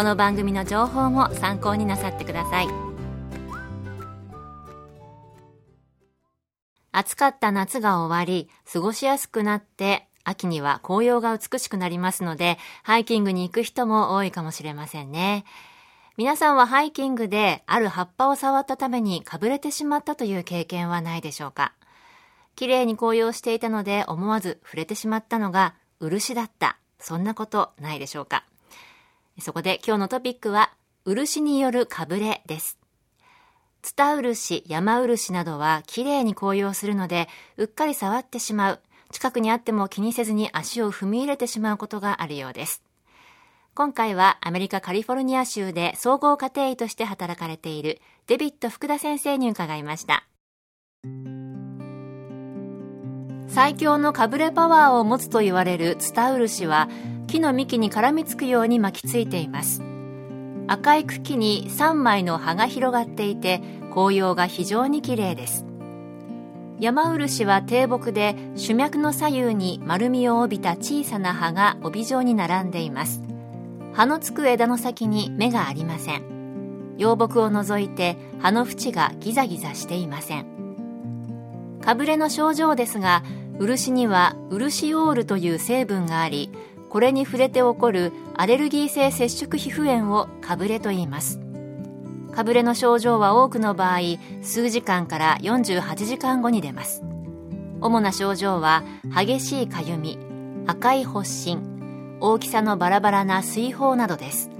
この番組の情報も参考になさってください。暑かった夏が終わり過ごしやすくなって秋には紅葉が美しくなりますのでハイキングに行く人も多いかもしれませんね。皆さんはハイキングである葉っぱを触ったためにかぶれてしまったという経験はないでしょうか？綺麗に紅葉していたので思わず触れてしまったのが漆だった。そんなことないでしょうか？そこで今日のトピックは、漆によるかぶれです。ツタ漆、山漆などは綺麗に紅葉するので、うっかり触ってしまう。近くにあっても気にせずに足を踏み入れてしまうことがあるようです。今回はアメリカカリフォルニア州で総合家庭医として働かれているデビット福田先生に伺いました。最強のかぶれパワーを持つと言われるツタ漆は木の幹に絡みつくように巻きついています。赤い茎に3枚の葉が広がっていて紅葉が非常に綺麗です。山漆は低木で主脈の左右に丸みを帯びた小さな葉が帯状に並んでいます。葉のつく枝の先に芽がありません。葉木を除いて葉の縁がギザギザしていません。かぶれの症状ですが漆には漆オールという成分がありこれに触れて起こるアレルギー性接触皮膚炎をかぶれと言います。かぶれの症状は多くの場合数時間から48時間後に出ます。主な症状は激しいかゆみ赤い発疹大きさのバラバラな水泡などです。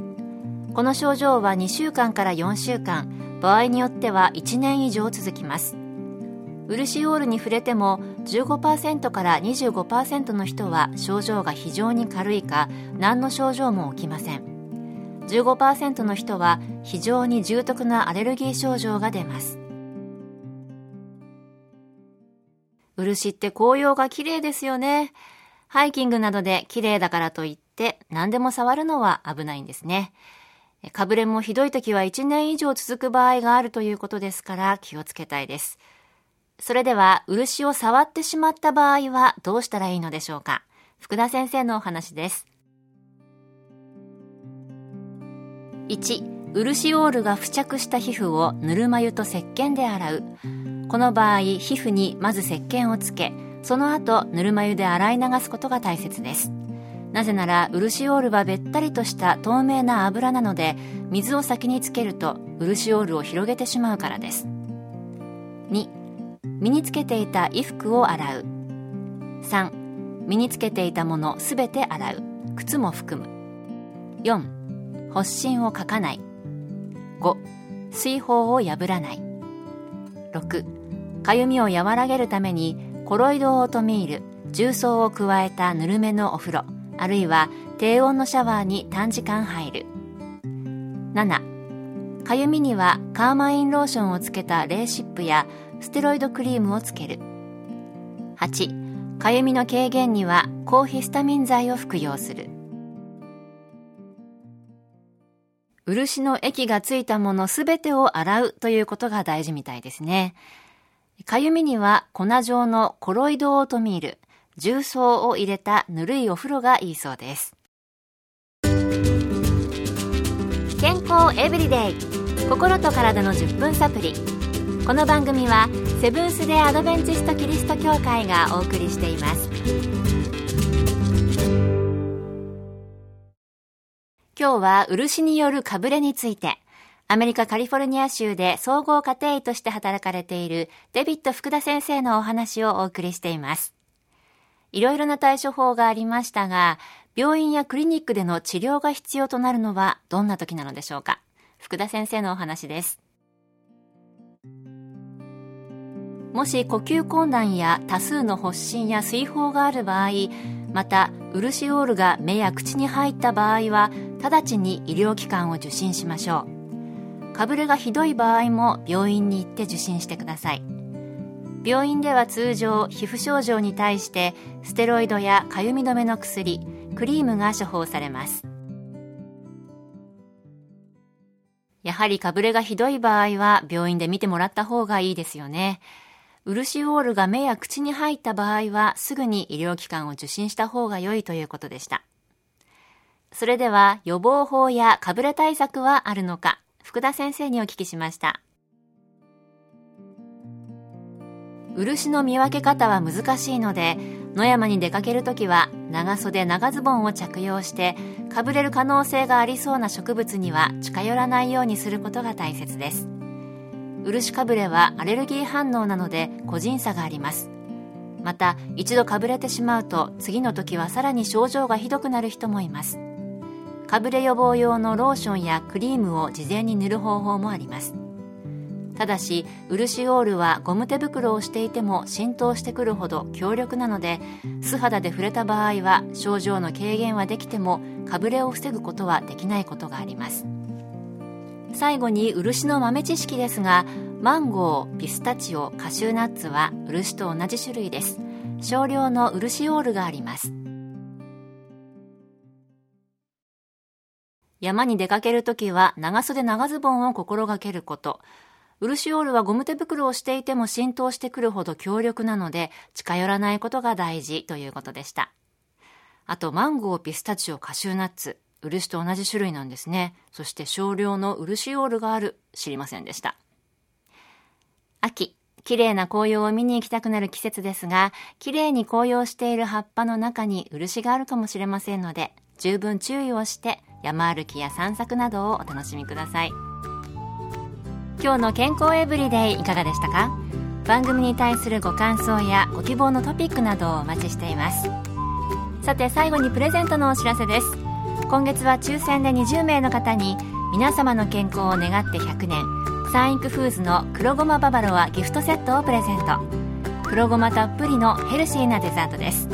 この症状は2週間から4週間場合によっては1年以上続きます。ウルシオールに触れても15%から25%の人は症状が非常に軽いか何の症状も起きません。15%の人は非常に重篤なアレルギー症状が出ます。漆って紅葉が綺麗ですよね。ハイキングなどで綺麗だからといって何でも触るのは危ないんですね。かぶれもひどい時は1年以上続く場合があるということですから気をつけたいです。それでは、漆を触ってしまった場合はどうしたらいいのでしょうか？福田先生のお話です。1、漆オールが付着した皮膚をぬるま湯と石鹸で洗う。この場合、皮膚にまず石鹸をつけ、その後、ぬるま湯で洗い流すことが大切です。なぜなら、漆オールはべったりとした透明な油なので、水を先につけると、漆オールを広げてしまうからです。2、身につけていた衣服を洗う。3身につけていたものすべて洗う。靴も含む。4発疹をかかない。5水泡を破らない。6かゆみを和らげるためにコロイドオートミール重曹を加えたぬるめのお風呂。あるいは低温のシャワーに短時間入る。7かゆみにはカーマインローションをつけたレーシップやステロイドクリームをつける。8かゆみの軽減には抗ヒスタミン剤を服用する。漆の液がついたものすべてを洗うということが大事みたいですね。かゆみには粉状のコロイドオートミール重曹を入れたぬるいお風呂がいいそうです。健康エブリデイ。心と体の10分サプリ。この番組はセブンス・デ・アドベンチスト・キリスト教会がお送りしています今日は漆によるかぶれについてアメリカカリフォルニア州で総合家庭医として働かれているデビッド福田先生のお話をお送りしています。いろいろな対処法がありましたが、病院やクリニックでの治療が必要となるのはどんな時なのでしょうか？福田先生のお話です。もし呼吸困難や多数の発疹や水泡がある場合、またウルシオールが目や口に入った場合は直ちに医療機関を受診しましょう。かぶれがひどい場合も病院に行って受診してください。病院では通常皮膚症状に対してステロイドやかゆみ止めの薬クリームが処方されます。やはりかぶれがひどい場合は病院で見てもらった方がいいですよね。ウルシオールが目や口に入った場合はすぐに医療機関を受診した方が良いということでした。それでは予防法やかぶれ対策はあるのか福田先生にお聞きしました。漆の見分け方は難しいので野山に出かけるときは長袖長ズボンを着用してかぶれる可能性がありそうな植物には近寄らないようにすることが大切です漆かぶれはアレルギー反応なので個人差があります。また一度かぶれてしまうと次の時はさらに症状がひどくなる人もいます。かぶれ予防用のローションやクリームを事前に塗る方法もあります。ただし漆オールはゴム手袋をしていても浸透してくるほど強力なので素肌で触れた場合は症状の軽減はできてもかぶれを防ぐことはできないことがあります。最後に漆の豆知識ですがマンゴーピスタチオカシューナッツは漆と同じ種類です。少量の漆オールがあります。山に出かけるときは長袖長ズボンを心がけること。漆オールはゴム手袋をしていても浸透してくるほど強力なので近寄らないことが大事ということでした。あとマンゴーピスタチオカシューナッツ。漆と同じ種類なんですね。そして少量の漆オールがある。知りませんでした。秋、綺麗な紅葉を見に行きたくなる季節ですが、綺麗に紅葉している葉っぱの中に漆があるかもしれませんので、十分注意をして山歩きや散策などをお楽しみください。今日の健康エブリデイいかがでしたか？番組に対するご感想やご希望のトピックなどをお待ちしています。さて最後にプレゼントのお知らせです。今月は抽選で20名の方に皆様の健康を願って100年。サンイクフーズの黒ごまババロアギフトセットをプレゼント。黒ごまたっぷりのヘルシーなデザートです。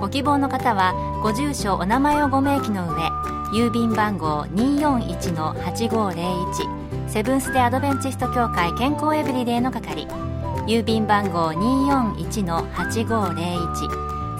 ご希望の方はご住所お名前をご明記の上郵便番号241-8501セブンス・デ・アドベンチスト協会健康エブリデイの係。郵便番号241-8501